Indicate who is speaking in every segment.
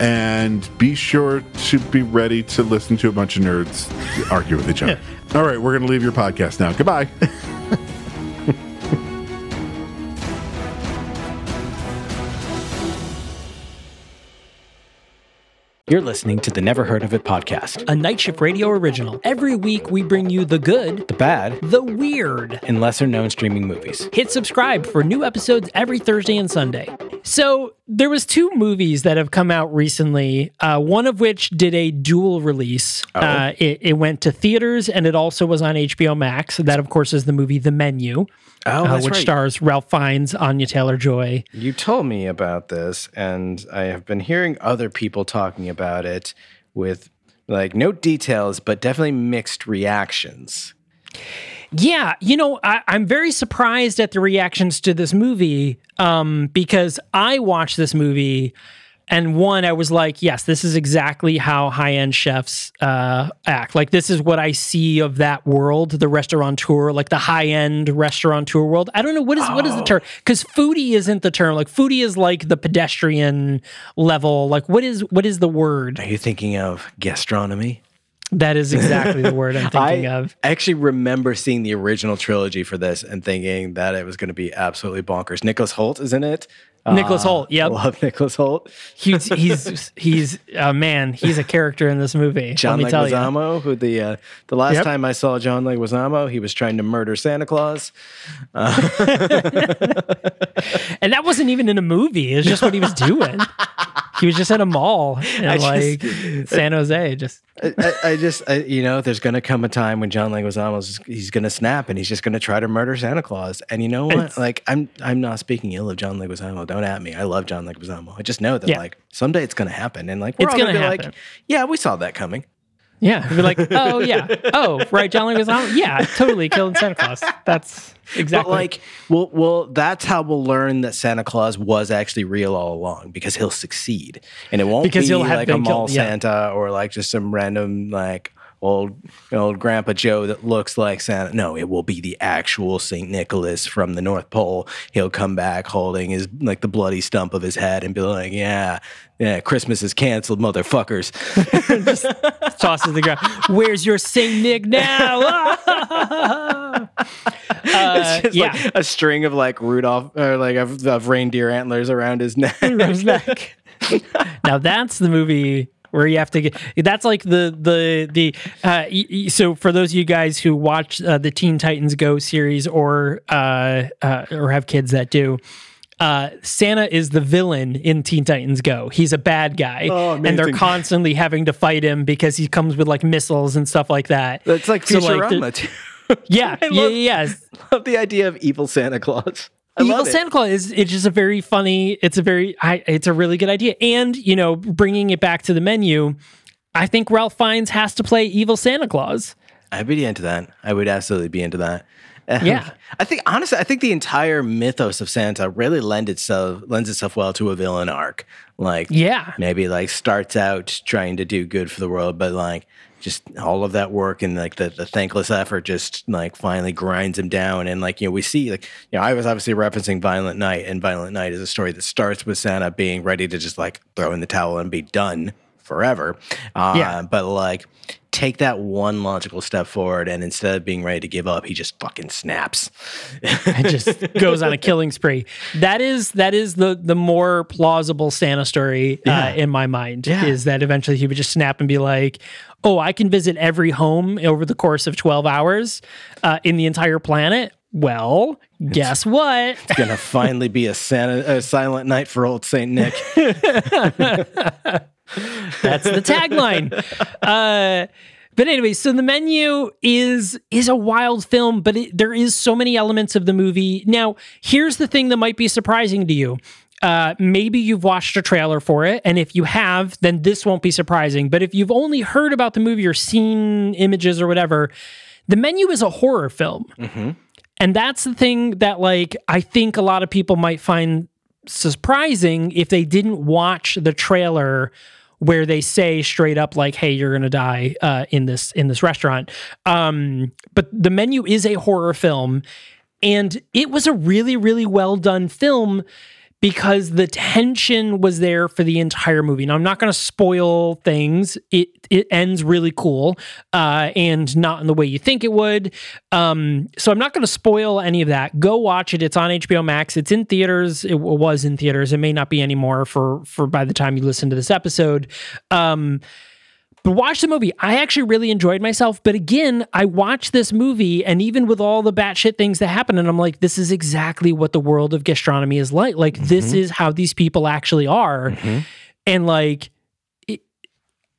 Speaker 1: and be sure to be ready to listen to a bunch of nerds argue with each other. All right, we're going to leave your podcast now. Goodbye.
Speaker 2: You're listening to the Never Heard of It podcast.
Speaker 3: a Night Shift Radio original. Every week we bring you the good,
Speaker 2: The bad
Speaker 3: the weird.
Speaker 2: and lesser known streaming movies.
Speaker 3: Hit subscribe for new episodes every Thursday and Sunday. So there was two movies that have come out recently. Uh, one of which did a dual release. Uh, it, it went to theaters and it also was on HBO Max. That of course is the movie The Menu,
Speaker 2: Oh,
Speaker 3: uh, which stars Ralph Fiennes, Anya Taylor Joy.
Speaker 2: You told me about this, and I have been hearing other people talking about it with like no details, but definitely mixed reactions.
Speaker 3: Yeah, you know, I, I'm very surprised at the reactions to this movie um, because I watched this movie and one, I was like, yes, this is exactly how high end chefs uh, act. Like, this is what I see of that world, the restaurateur, like the high end restaurateur world. I don't know what is what is the term because foodie isn't the term. Like, foodie is like the pedestrian level. Like, what is what is the word?
Speaker 2: Are you thinking of gastronomy?
Speaker 3: That is exactly the word I'm thinking
Speaker 2: I
Speaker 3: of.
Speaker 2: I actually remember seeing the original trilogy for this and thinking that it was going to be absolutely bonkers. Nicholas Hoult is in it.
Speaker 3: Nicholas
Speaker 2: Uh,
Speaker 3: Hoult, yep.
Speaker 2: love Nicholas Hoult.
Speaker 3: He's he's he's uh, man. He's a character in this movie.
Speaker 2: John
Speaker 3: let me tell you.
Speaker 2: Leguizamo, who the uh, the last
Speaker 3: Yep.
Speaker 2: time I saw John Leguizamo, he was trying to murder Santa Claus.
Speaker 3: And that wasn't even in a movie. It was just what he was doing. he was just at a mall in
Speaker 2: I
Speaker 3: like
Speaker 2: just-
Speaker 3: San Jose. Just
Speaker 2: I, I, just, I, you know, there's going to come a time when John Leguizamo's he's going to snap and he's just going to try to murder Santa Claus. And you know what?
Speaker 3: It's-
Speaker 2: like, I'm I'm not speaking ill of John Leguizamo. Don't at me. I love John Leguizamo. I just know that
Speaker 3: Yeah.
Speaker 2: like someday it's going to happen. And like we're
Speaker 3: It's
Speaker 2: all
Speaker 3: gonna
Speaker 2: gonna, be like, yeah, we saw that coming.
Speaker 3: Yeah, He'd be like, oh yeah, oh right, John Leguizamo. Yeah, totally killed Santa Claus. That's exactly
Speaker 2: But like, well, well, that's how we'll learn that Santa Claus was actually real all along because he'll succeed, and it won't
Speaker 3: Because
Speaker 2: be
Speaker 3: he'll have
Speaker 2: like a mall
Speaker 3: killed, yeah.
Speaker 2: Santa or like just some random like old old Grandpa Joe that looks like Santa. No, it will be the actual Saint Nicholas from the North Pole. He'll come back holding his like the bloody stump of his head and be like, "Yeah, yeah, Christmas is canceled, motherfuckers."
Speaker 3: tosses the ground. Where's your Saint Nick now? uh,
Speaker 2: just
Speaker 3: yeah.
Speaker 2: like a string of like Rudolph or like of, of reindeer antlers around his neck.
Speaker 3: Rose neck. now that's the movie where you have to get that's like the the the uh so for those of you guys who watch uh, the teen titans go series or uh, uh or have kids that do uh, Santa is the villain in Teen Titans Go. He's a bad guy,
Speaker 2: Oh,
Speaker 3: and they're constantly having to fight him because he comes with like missiles and stuff like that.
Speaker 2: That's like
Speaker 3: So, like,
Speaker 2: Futurama.
Speaker 3: Yeah, yeah,
Speaker 2: love-
Speaker 3: yeah.
Speaker 2: love the idea of evil Santa Claus. I
Speaker 3: Evil. Santa Claus is it's just a very funny. It's a very I, it's a really good idea, and you know, bringing it back to the menu, I think Ralph Fiennes has to play Evil Santa Claus.
Speaker 2: I'd be into that. I would absolutely be into that. And
Speaker 3: Yeah.
Speaker 2: I think honestly, I think the entire mythos of Santa really lend itself lends itself well to a villain arc. Like,
Speaker 3: Yeah.
Speaker 2: maybe like starts out trying to do good for the world, but like just all of that work and like the, the thankless effort just like finally grinds him down. And like, you know, we see like, you know, I was obviously referencing Violent Night, and Violent Night is a story that starts with Santa being ready to just like throw in the towel and be done forever. Uh,
Speaker 3: Yeah.
Speaker 2: But like take that one logical step forward, and instead of being ready to give up, he just fucking snaps.
Speaker 3: and just goes on a killing spree. That is that is the the more plausible Santa story uh, in my mind.
Speaker 2: Yeah.
Speaker 3: Is that eventually he would just snap and be like, "Oh, I can visit every home over the course of twelve hours uh, in the entire planet." Well, guess what?
Speaker 2: It's gonna finally be a Santa, a silent night for old Saint Nick.
Speaker 3: That's the tagline. Uh, but anyway, so the menu is is a wild film, but it, there is so many elements of the movie. Now, here's the thing that might be surprising to you. Uh, maybe you've watched a trailer for it, and if you have, then this won't be surprising. But if you've only heard about the movie or seen images or whatever, the menu is a horror film, and that's the thing that like I think a lot of people might find surprising if they didn't watch the trailer where they say straight up like hey you're gonna die uh, in this in this restaurant. Um, but the menu is a horror film and it was a really really well done film because the tension was there for the entire movie. Now I'm not going to spoil things. It it ends really cool, uh, and not in the way you think it would. Um, so I'm not going to spoil any of that. Go watch it. It's on HBO Max. It's in theaters. It was in theaters. It may not be anymore for for by the time you listen to this episode. Um, but watch the movie. I actually really enjoyed myself. But again, I watched this movie, and even with all the batshit things that happen, and I'm like, this is exactly what the world of gastronomy is like. Like, this mm-hmm. is how these people actually are, mm-hmm. and like, it,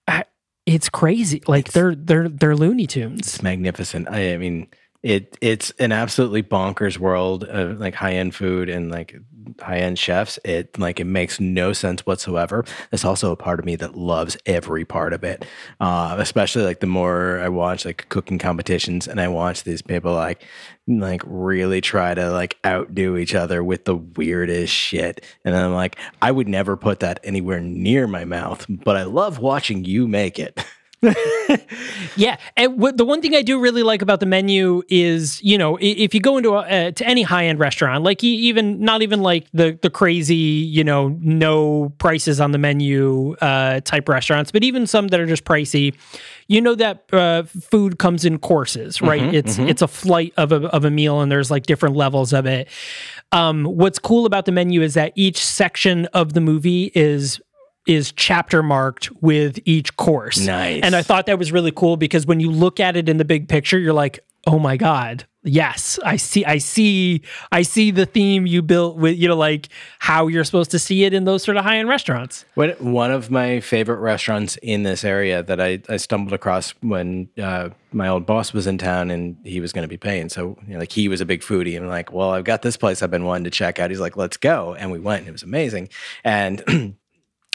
Speaker 3: I, it's crazy. Like, they're they're they're Looney Tunes.
Speaker 2: It's magnificent. I, I mean, it it's an absolutely bonkers world of like high end food and like high end chefs. It like it makes no sense whatsoever. There's also a part of me that loves every part of it, uh, especially like the more I watch like cooking competitions and I watch these people like like really try to like outdo each other with the weirdest shit. And I'm like, I would never put that anywhere near my mouth, but I love watching you make it.
Speaker 3: Yeah, and what, the one thing I do really like about the menu is, you know, if you go into a, uh, to any high end restaurant, like even not even like the the crazy, you know, no prices on the menu uh, type restaurants, but even some that are just pricey, you know that uh, food comes in courses, right? it's it's a flight of a of a meal, and there's like different levels of it. Um, what's cool about the menu is that each section of the movie is is chapter marked with each course.
Speaker 2: Nice.
Speaker 3: And I thought that was really cool because when you look at it in the big picture, you're like, "Oh my god, yes, I see, I see, I see the theme you built with, you know, like how you're supposed to see it in those sort of high end restaurants."
Speaker 2: What one of my favorite restaurants in this area that I, I stumbled across when uh, my old boss was in town and he was going to be paying. So you know, like he was a big foodie and I'm like, well, I've got this place I've been wanting to check out. He's like, let's go, and we went. and It was amazing. And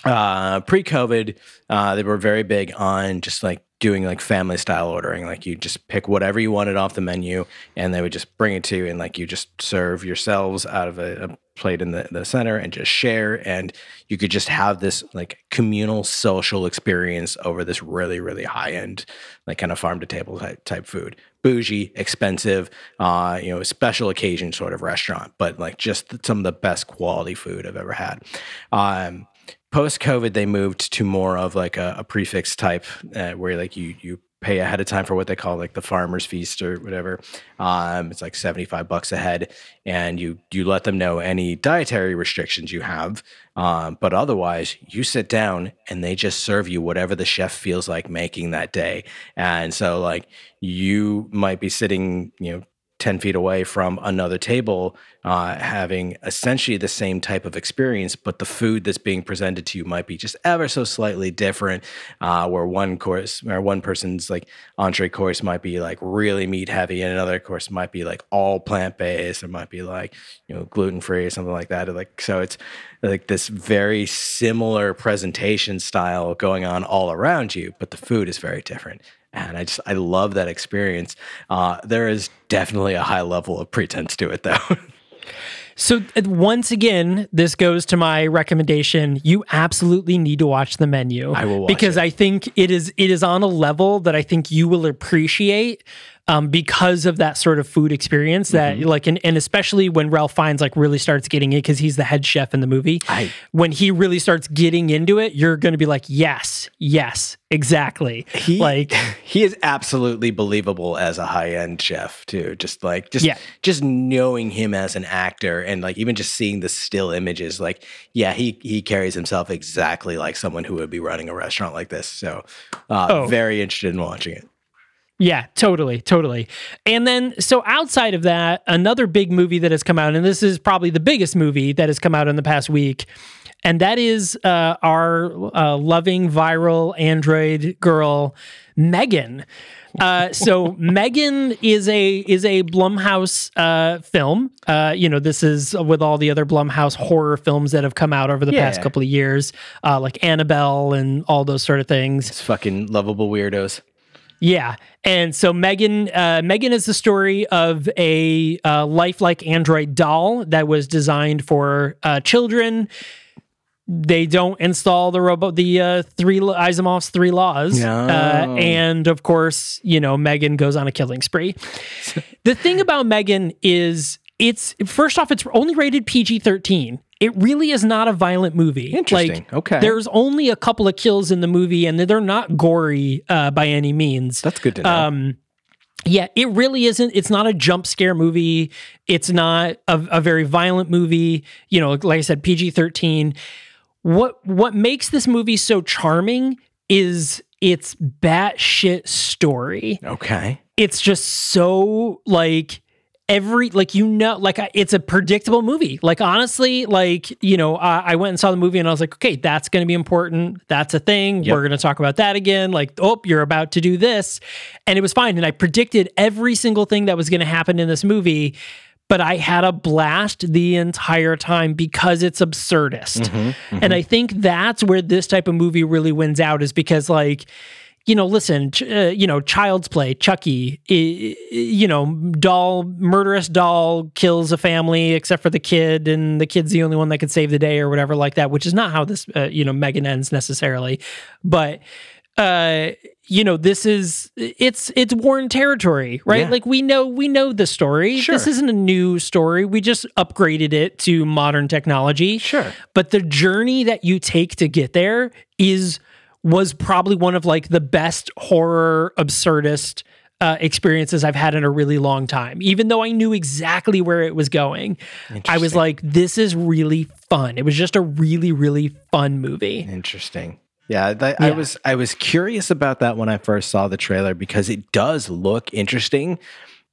Speaker 2: uh, pre-COVID, uh, they were very big on just like doing like family style ordering. Like you just pick whatever you wanted off the menu, and they would just bring it to you, and like you just serve yourselves out of a, a plate in the, the center and just share, and you could just have this like communal social experience over this really really high end like kind of farm to table type, type food. Bougie expensive uh you know special occasion sort of restaurant but like just some of the best quality food i've ever had. Um post COVID, they moved to more of like a, a prix fixe type uh, where like you you pay ahead of time for what they call like the farmer's feast or whatever. Um, it's like seventy five bucks a head, and you you let them know any dietary restrictions you have. Um, but otherwise, you sit down and they just serve you whatever the chef feels like making that day. And so like you might be sitting, you know. 10 feet away from another table, uh, having essentially the same type of experience, but the food that's being presented to you might be just ever so slightly different. Uh, where one course or one person's like entree course might be like really meat heavy, and another course might be like all plant based, or might be like, you know, gluten free or something like that. Like, so it's like this very similar presentation style going on all around you, but the food is very different and I just I love that experience. Uh, there is definitely a high level of pretense to it, though.
Speaker 3: So uh, once again, this goes to my recommendation. You absolutely need to watch the menu.
Speaker 2: I will watch
Speaker 3: because
Speaker 2: it.
Speaker 3: I think it is it is on a level that I think you will appreciate. Um, because of that sort of food experience that
Speaker 2: Mm-hmm.
Speaker 3: like and, and especially when Ralph Fiennes like really starts getting it because he's the head chef in the movie.
Speaker 2: I-
Speaker 3: when he really starts getting into it, you're going to be like, yes, yes, exactly.
Speaker 2: He
Speaker 3: like
Speaker 2: he is absolutely believable as a high end chef too. Just like just
Speaker 3: Yeah.
Speaker 2: just knowing him as an actor and like even just seeing the still images, like yeah, he he carries himself exactly like someone who would be running a restaurant like this. So uh,
Speaker 3: Oh.
Speaker 2: very interested in watching it.
Speaker 3: Yeah, totally, totally. And then, so outside of that, another big movie that has come out, and this is probably the biggest movie that has come out in the past week, and that is uh, our uh, loving viral android girl, Megan. Uh, so Megan is a is a Blumhouse uh, film. Uh, you know, this is with all the other Blumhouse horror films that have come out over the past couple of years, uh, like Annabelle and all those sort of things.
Speaker 2: It's fucking lovable weirdos.
Speaker 3: Yeah, and so Megan, uh, Megan is the story of a uh, lifelike android doll that was designed for uh, children. They don't install the robot, the uh, three Asimov's three laws,
Speaker 2: No.
Speaker 3: uh, and of course, you know Megan goes on a killing spree. the thing about Megan is, it's first off, it's only rated PG thirteen. It really is not a violent movie.
Speaker 2: Interesting.
Speaker 3: Like,
Speaker 2: Okay.
Speaker 3: There's only a couple of kills in the movie, and they're not gory uh, by any means.
Speaker 2: That's good to know.
Speaker 3: Um, yeah, it really isn't. It's not a jump scare movie. It's not a, a very violent movie. You know, like I said, PG thirteen. What what makes this movie so charming is its batshit story.
Speaker 2: okay.
Speaker 3: It's just so like every like you know like it's a predictable movie. Like honestly like you know I, I went and saw the movie and i was like okay that's going to be important. That's a thing.
Speaker 2: Yep.
Speaker 3: we're going to talk about that again. Like oh you're about to do this. And it was fine. And i predicted every single thing that was going to happen in this movie but i had a blast the entire time because it's absurdist. Mm-hmm, and mm-hmm. i think that's where this type of movie really wins out is because like you know, listen, ch- uh, you know, Child's Play, Chucky, you know, doll, murderous doll kills a family except for the kid, and the kid's the only one that could save the day or whatever like that, which is not how this, uh, you know, Megan ends necessarily. But, uh, you know, this is it's it's Warren territory, right?
Speaker 2: Yeah.
Speaker 3: Like we know we know the story.
Speaker 2: Sure.
Speaker 3: This isn't a new story. We just upgraded it to modern technology.
Speaker 2: Sure.
Speaker 3: But the journey that you take to get there is was probably one of like the best horror absurdist uh, experiences I've had in a really long time. Even though I knew exactly where it was going, I was like, "This is really fun." It was just a really, really fun movie.
Speaker 2: Interesting. Yeah, th- I was I was curious about that when I first saw the trailer because it does look interesting,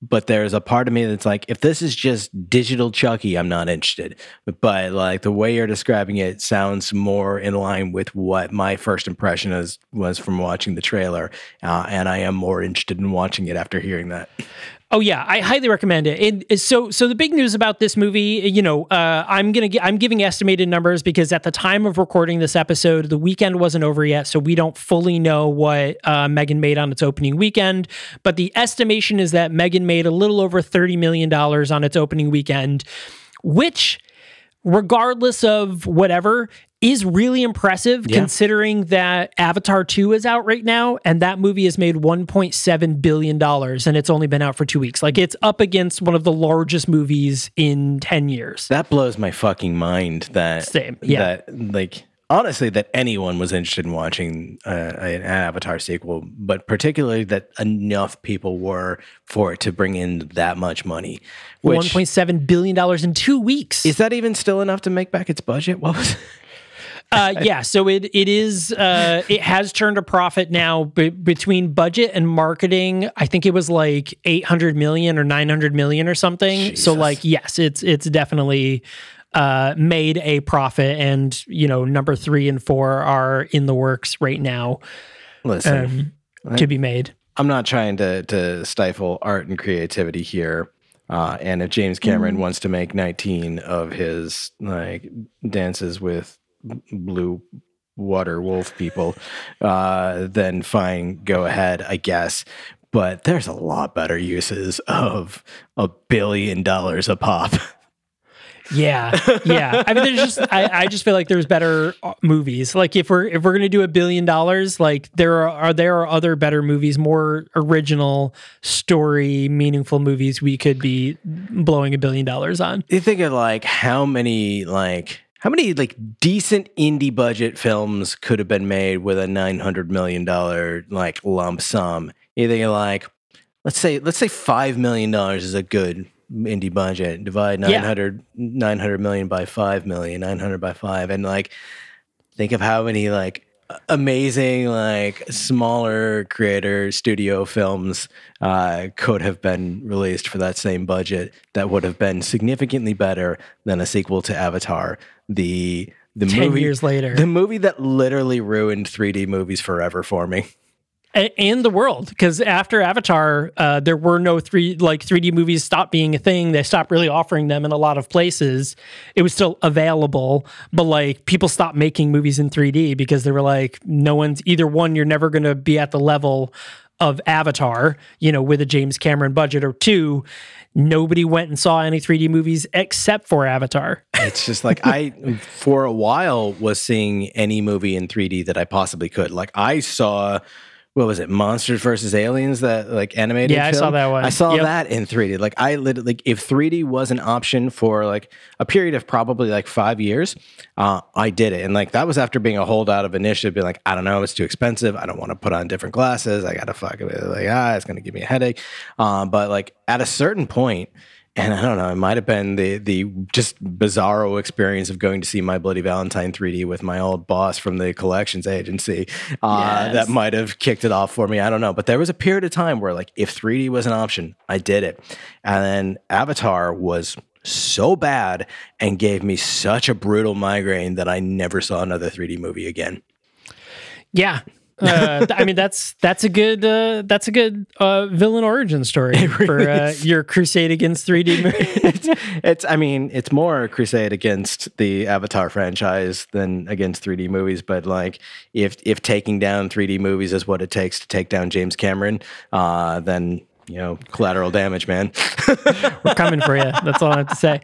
Speaker 2: but there's a part of me that's like, if this is just digital Chucky, I'm not interested. But, like the way you're describing it sounds more in line with what my first impression is was from watching the trailer, uh, and I am more interested in watching it after hearing that.
Speaker 3: Oh yeah, I highly recommend it. it- So, so the big news about this movie, you know, uh, I'm gonna gi- I'm giving estimated numbers because at the time of recording this episode, the weekend wasn't over yet, so we don't fully know what uh, Megan made on its opening weekend. But the estimation is that Megan made a little over thirty million dollars on its opening weekend, which regardless of whatever, is really impressive
Speaker 2: Yeah.
Speaker 3: considering that Avatar 2 is out right now and that movie has made 1.7 billion dollars and it's only been out for 2 weeks. Like it's up against one of the largest movies in 10 years.
Speaker 2: That blows my fucking mind. That
Speaker 3: Same, yeah.
Speaker 2: That like honestly, that anyone was interested in watching uh, an Avatar sequel, but particularly that enough people were for it to bring in that much money. Which
Speaker 3: 1.7 billion dollars in 2 weeks.
Speaker 2: is that even still enough to make back its budget? What was?
Speaker 3: uh, yeah, so it it is uh, it has turned a profit now be- between budget and marketing. I think it was like 800 million or 900 million or something. So like yes, it's it's definitely uh, made a profit and you know number 3 and 4 are in the works right now
Speaker 2: Listen,
Speaker 3: um, to be made.
Speaker 2: I'm not trying to to stifle art and creativity here. Uh, and if James Cameron wants to make 19 of his like dances with blue water wolf people, uh, then fine, go ahead, I guess. But there's a lot better uses of a billion dollars a pop.
Speaker 3: Yeah, yeah. I mean, there's just I, I just feel like there's better uh, movies. Like if we're if we're gonna do a billion dollars, like there are, are there are other better movies, more original story, meaningful movies we could be blowing a billion dollars on.
Speaker 2: You think of like how many like how many like decent indie budget films could have been made with a nine hundred million dollar like lump sum? You think of like let's say let's say five million dollars is a good indie budget. Divide
Speaker 3: Yeah.
Speaker 2: 900, 900 million by five million, 900 by five, and like think of how many like amazing like smaller creator studio films uh, could have been released for that same budget that would have been significantly better than a sequel to Avatar. The the
Speaker 3: 10
Speaker 2: movie
Speaker 3: years later.
Speaker 2: the movie that literally ruined 3D movies forever for me.
Speaker 3: And the world because after avatar uh, there were no three like 3d movies stopped being a thing. They stopped really offering them in a lot of places. It was still available but like people stopped making movies in 3d because they were like no one's either one you're never going to be at the level of avatar you know with a james cameron budget or two nobody went and saw any 3d movies except for avatar.
Speaker 2: It's just like I, for a while, was seeing any movie in 3D that I possibly could. Like I saw, what was it, Monsters versus Aliens, that like animated.
Speaker 3: Yeah, I saw that one.
Speaker 2: I saw
Speaker 3: Yep.
Speaker 2: that in 3D. Like I literally, like if 3D was an option for like a period of probably like five years, uh, I did it. And like that was after being a holdout of initiative, being like, I don't know, it's too expensive. I don't want to put on different glasses. I gotta fuck it. Like ah, it's gonna give me a headache. Um, but like at a certain point and I don't know, it might have been the the just bizarro experience of going to see My Bloody Valentine 3D with my old boss from the collections agency. Uh,
Speaker 3: Yes.
Speaker 2: That might have kicked it off for me. I don't know, but there was a period of time where like if 3D was an option, I did it, and then Avatar was so bad and gave me such a brutal migraine that I never saw another 3D movie again.
Speaker 3: Yeah. Uh, I mean that's that's a good uh, that's a good uh, villain origin story for uh, your crusade against 3D movies.
Speaker 2: it's, it's I mean, it's more a crusade against the Avatar franchise than against 3D movies. But like, if if taking down 3D movies is what it takes to take down James Cameron, uh, then you know, collateral damage, man.
Speaker 3: We're coming for you. That's all I have to say.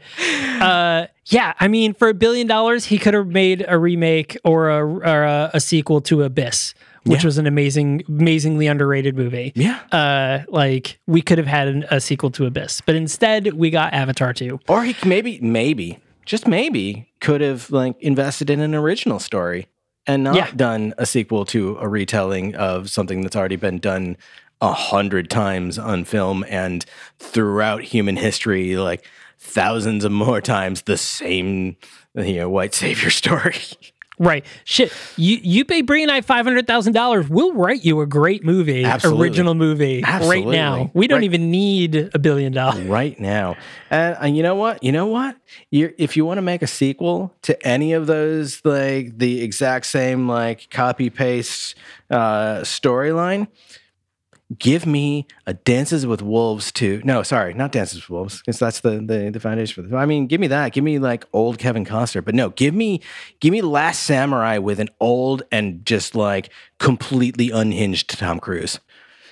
Speaker 3: Uh, yeah, I mean, for a billion dollars, he could have made a remake or a or a, a sequel to Abyss, which
Speaker 2: Yeah.
Speaker 3: was an amazing, amazingly underrated movie.
Speaker 2: yeah.
Speaker 3: Uh, like we could have had an, a sequel to Abyss, but instead we got Avatar two.
Speaker 2: Or he maybe, maybe, just maybe, could have like invested in an original story and not
Speaker 3: Yeah.
Speaker 2: done a sequel to a retelling of something that's already been done a hundred times on film and throughout human history, like thousands of more times, the same, you know, white savior story.
Speaker 3: Right. Shit. You you pay Bri and I five hundred thousand dollars. We'll write you a great movie,
Speaker 2: Absolutely.
Speaker 3: original movie,
Speaker 2: Absolutely.
Speaker 3: right now. We don't
Speaker 2: Right.
Speaker 3: even need a billion dollars.
Speaker 2: right now. And, and you know what? You know what? You're, if you want to make a sequel to any of those, like the exact same like copy paste uh, storyline, give me a Dances with Wolves two. No, sorry, not Dances with Wolves, because that's the, the the foundation for the. I mean, give me that. Give me like old Kevin Costner, but no, give me give me Last Samurai with an old and just like completely unhinged Tom Cruise.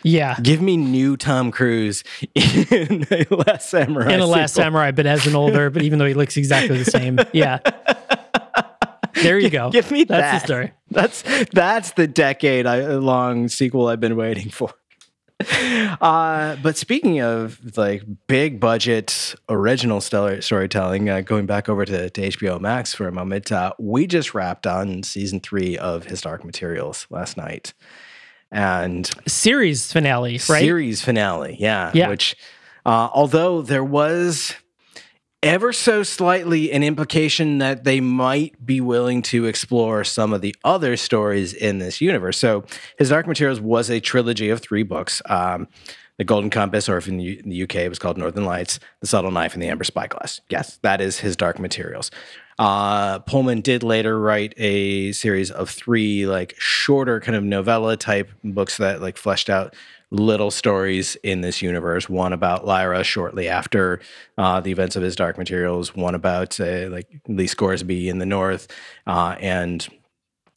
Speaker 3: Yeah.
Speaker 2: Give me new Tom Cruise in the Last Samurai.
Speaker 3: In a Last
Speaker 2: sequel.
Speaker 3: Samurai, but as an older, but even though he looks exactly the same. Yeah. There you go.
Speaker 2: Give me
Speaker 3: That's
Speaker 2: that.
Speaker 3: the story.
Speaker 2: That's that's the decade long sequel I've been waiting for. Uh, but speaking of like big budget original stellar storytelling, uh, going back over to, to HBO Max for a moment, uh, we just wrapped on season three of His Dark Materials last night, and
Speaker 3: Series finale, right?
Speaker 2: series finale. Yeah.
Speaker 3: Yeah.
Speaker 2: Which, uh, although there was ever so slightly an implication that they might be willing to explore some of the other stories in this universe. So, His Dark Materials was a trilogy of three books. Um, the Golden Compass, or if in the, UK it was called Northern Lights, The Subtle Knife, and The Amber Spyglass. Yes, that is his Dark Materials. Uh, Pullman did later write a series of three like shorter kind of novella type books that like fleshed out little stories in this universe. One about Lyra shortly after uh, the events of his Dark Materials. One about uh, like Lee Scoresby in the North, uh, and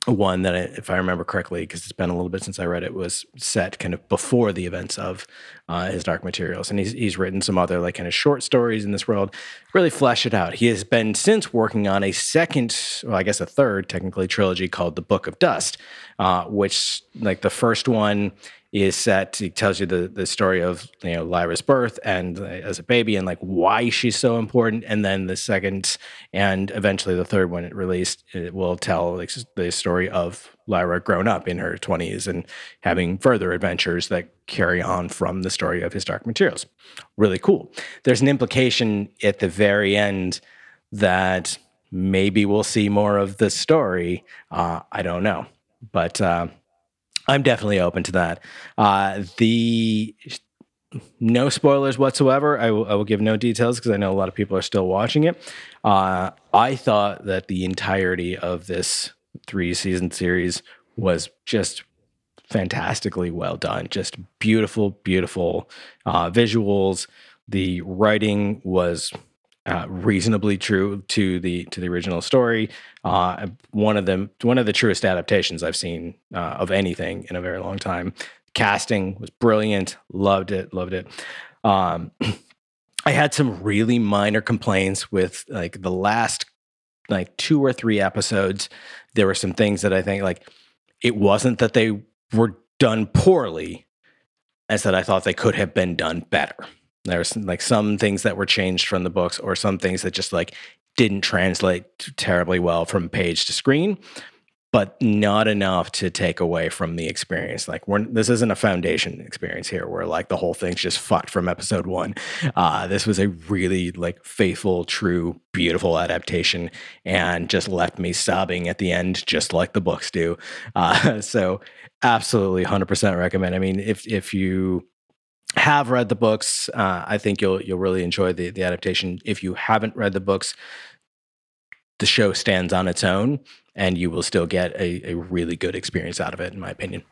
Speaker 2: one that, if I remember correctly, because it's been a little bit since I read it, was set kind of before the events of uh, his Dark Materials, and he's he's written some other like kind of short stories in this world, really flesh it out. He has been since working on a second, well, I guess a third technically trilogy called the Book of Dust, uh, which like the first one is set. He tells you the the story of you know Lyra's birth and uh, as a baby and like why she's so important. And then the second and eventually the third one it released, it will tell like the story of Lyra grown up in her twenties and having further adventures that carry on from the story of his Dark Materials. Really cool. There's an implication at the very end that maybe we'll see more of the story. Uh, I don't know, but. Uh, I'm definitely open to that. Uh, the no spoilers whatsoever. I will, will give no details because I know a lot of people are still watching it. Uh, I thought that the entirety of this three season series was just fantastically well done. Just beautiful, beautiful uh, visuals. The writing was uh, reasonably true to the to the original story. Uh, one of them, one of the truest adaptations I've seen uh, of anything in a very long time. Casting was brilliant. Loved it. Loved it. Um, I had some really minor complaints with like the last like two or three episodes. There were some things that I think like it wasn't that they were done poorly, as that I thought they could have been done better. There's like some things that were changed from the books, or some things that just like didn't translate terribly well from page to screen, but not enough to take away from the experience. Like we're this isn't a foundation experience here, where like the whole thing's just fucked from episode one. Uh, this was a really like faithful, true, beautiful adaptation, and just left me sobbing at the end, just like the books do. Uh, so absolutely, hundred percent recommend. I mean, if if you have read the books, uh, I think you'll you'll really enjoy the the adaptation. If you haven't read the books, the show stands on its own, and you will still get a, a really good experience out of it, in my opinion.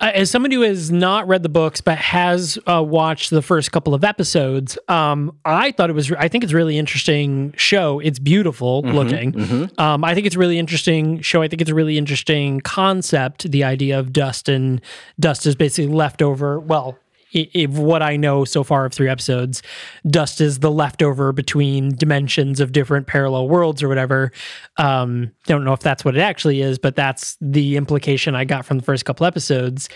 Speaker 3: Uh, as somebody who has not read the books but has uh, watched the first couple of episodes, um, I thought it was. I think it's a really interesting show. It's beautiful mm-hmm, looking. Mm-hmm. Um, I think it's a really interesting show. I think it's a really interesting concept. The idea of dust and dust is basically leftover. Well, if what I know so far of three episodes, dust is the leftover between dimensions of different parallel worlds or whatever. Um, don't know if that's what it actually is, but that's the implication I got from the first couple episodes.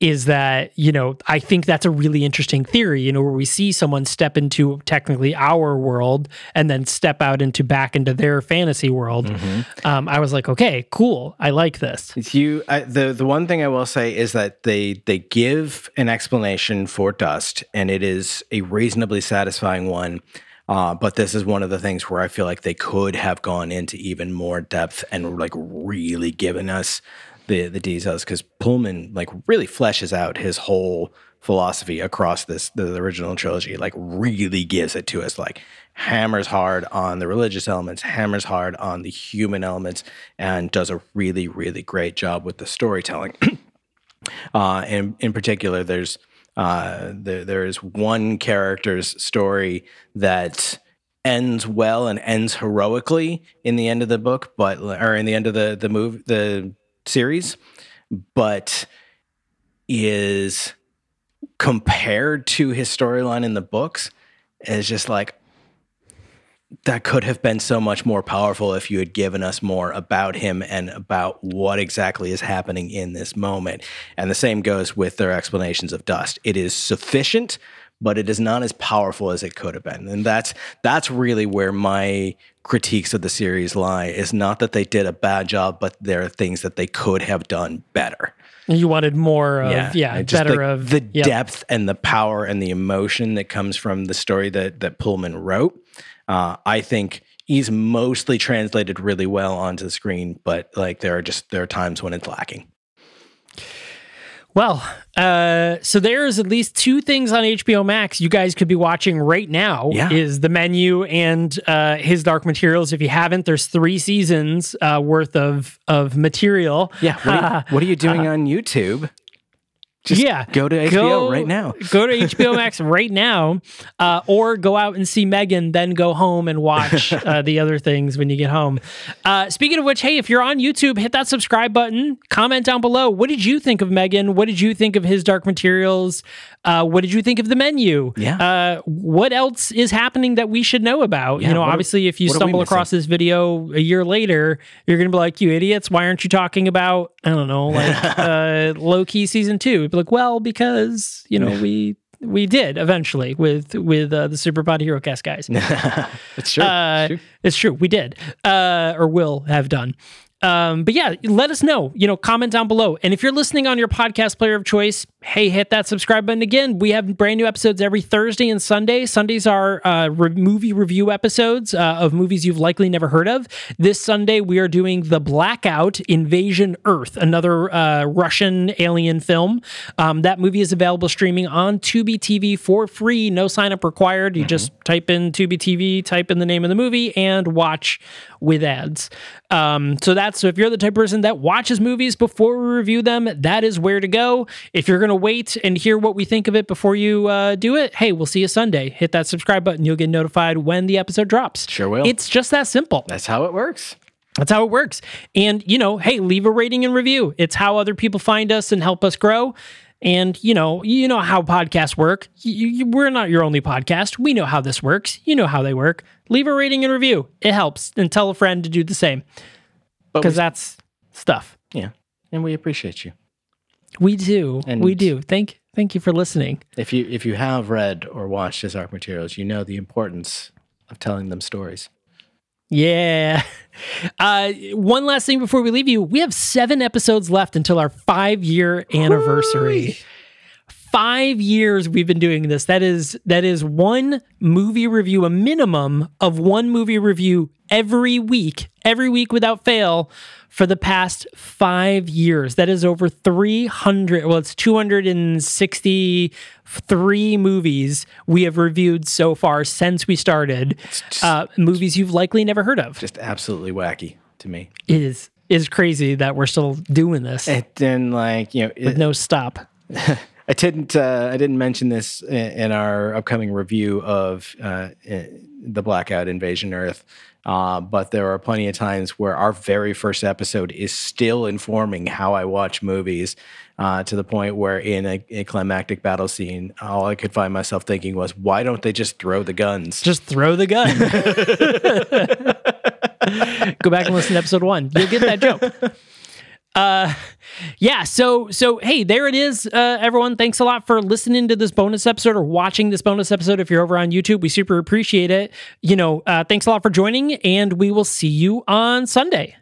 Speaker 3: Is that you know I think that's a really interesting theory. You know where we see someone step into technically our world and then step out into back into their fantasy world. Mm-hmm. Um, I was like, okay, cool. I like this.
Speaker 2: You I, the the one thing I will say is that they they give an explanation for Dust, and it is a reasonably satisfying one. Uh, but this is one of the things where I feel like they could have gone into even more depth and like really given us the the details because Pullman like really fleshes out his whole philosophy across this the original trilogy. Like really gives it to us. Like hammers hard on the religious elements, hammers hard on the human elements, and does a really really great job with the storytelling. uh, and in particular, there's uh, there, there is one character's story that ends well and ends heroically in the end of the book, but or in the end of the the move the series, but is compared to his storyline in the books is just like that could have been so much more powerful if you had given us more about him and about what exactly is happening in this moment. And the same goes with their explanations of dust. It is sufficient, but it is not as powerful as it could have been. And that's that's really where my critiques of the series lie is not that they did a bad job, but there are things that they could have done better.
Speaker 3: You wanted more of yeah, yeah better
Speaker 2: the,
Speaker 3: of
Speaker 2: the yep. depth and the power and the emotion that comes from the story that that Pullman wrote uh, I think he's mostly translated really well onto the screen, but like there are just there are times when it's lacking.
Speaker 3: Well, uh, so there's at least two things on HBO Max you guys could be watching right now.
Speaker 2: Yeah.
Speaker 3: Is the menu and uh, his Dark Materials. If you haven't, there's three seasons uh, worth of of material.
Speaker 2: Yeah. What are you, what are you doing on YouTube? Just
Speaker 3: yeah,
Speaker 2: go to HBO right now.
Speaker 3: Go to HBO Max right now, uh, or go out and see Megan, then go home and watch uh, the other things when you get home. Uh, speaking of which, hey, if you're on YouTube, hit that subscribe button. Comment down below. What did you think of Megan? What did you think of his Dark Materials? Uh, what did you think of the menu?
Speaker 2: Yeah.
Speaker 3: Uh, what else is happening that we should know about?
Speaker 2: Yeah,
Speaker 3: you know,
Speaker 2: what are-
Speaker 3: obviously, if you
Speaker 2: what are we
Speaker 3: stumble across this video a year later, you're going to be like, you idiots, why aren't you talking about, I don't know, like uh, Loki season two? You'd be like, well, because, you know, we. We did eventually with with uh, the Super Pod Hero Cast guys.
Speaker 2: it's true.
Speaker 3: Uh,
Speaker 2: it's true.
Speaker 3: It's true. We did, uh, or will have done. Um, but yeah, let us know. You know, comment down below. And if you're listening on your podcast player of choice, hey, hit that subscribe button again. We have brand new episodes every Thursday and Sunday. Sundays are uh, re- movie review episodes uh, of movies you've likely never heard of. This Sunday, we are doing The Blackout Invasion Earth, another uh, Russian alien film. Um, that movie is available streaming on Tubi TV for free. No sign up required. You just type in Tubi TV, type in the name of the movie, and watch with ads. Um, so that's so if you're the type of person that watches movies before we review them, that is where to go. If you're gonna wait and hear what we think of it before you uh, do it, hey, we'll see you Sunday. Hit that subscribe button. You'll get notified when the episode drops.
Speaker 2: Sure will.
Speaker 3: It's just that simple.
Speaker 2: That's how it works.
Speaker 3: That's how it works. And, you know, hey, leave a rating and review. It's how other people find us and help us grow. And, you know, you know how podcasts work. You, you, we're not your only podcast. We know how this works. You know how they work. Leave a rating and review. It helps. And tell a friend to do the same because that's stuff.
Speaker 2: yeah, and we appreciate you.
Speaker 3: We do.
Speaker 2: And-
Speaker 3: we do. Thank thank you for listening.
Speaker 2: If you if you have read or watched his Dark Materials, you know the importance of telling them stories.
Speaker 3: Yeah. Uh, one last thing before we leave you. We have seven episodes left until our five year anniversary. Five years we've been doing this. That is that is one movie review, a minimum of one movie review every week, every week without fail for the past five years. That is over 300, well, it's 263 movies we have reviewed so far since we started.
Speaker 2: just-
Speaker 3: Uh, movies you've likely never heard of.
Speaker 2: Just absolutely wacky to me.
Speaker 3: It is is crazy that we're still doing this
Speaker 2: And then like you know,
Speaker 3: with no stop.
Speaker 2: I didn't uh, I didn't mention this in, in our upcoming review of uh, the Blackout Invasion Earth. Uh, but there are plenty of times where our very first episode is still informing how I watch movies uh, to the point where in a, a climactic battle scene, all I could find myself thinking was, why don't they just throw the guns?
Speaker 3: Just throw the gun. Go back and listen to episode one. You'll get that joke. Uh, yeah. So, so hey, there it is, uh, everyone. Thanks a lot for listening to this bonus episode or watching this bonus episode. If you're over on YouTube, we super appreciate it. You know, uh, thanks a lot for joining, and we will see you on Sunday.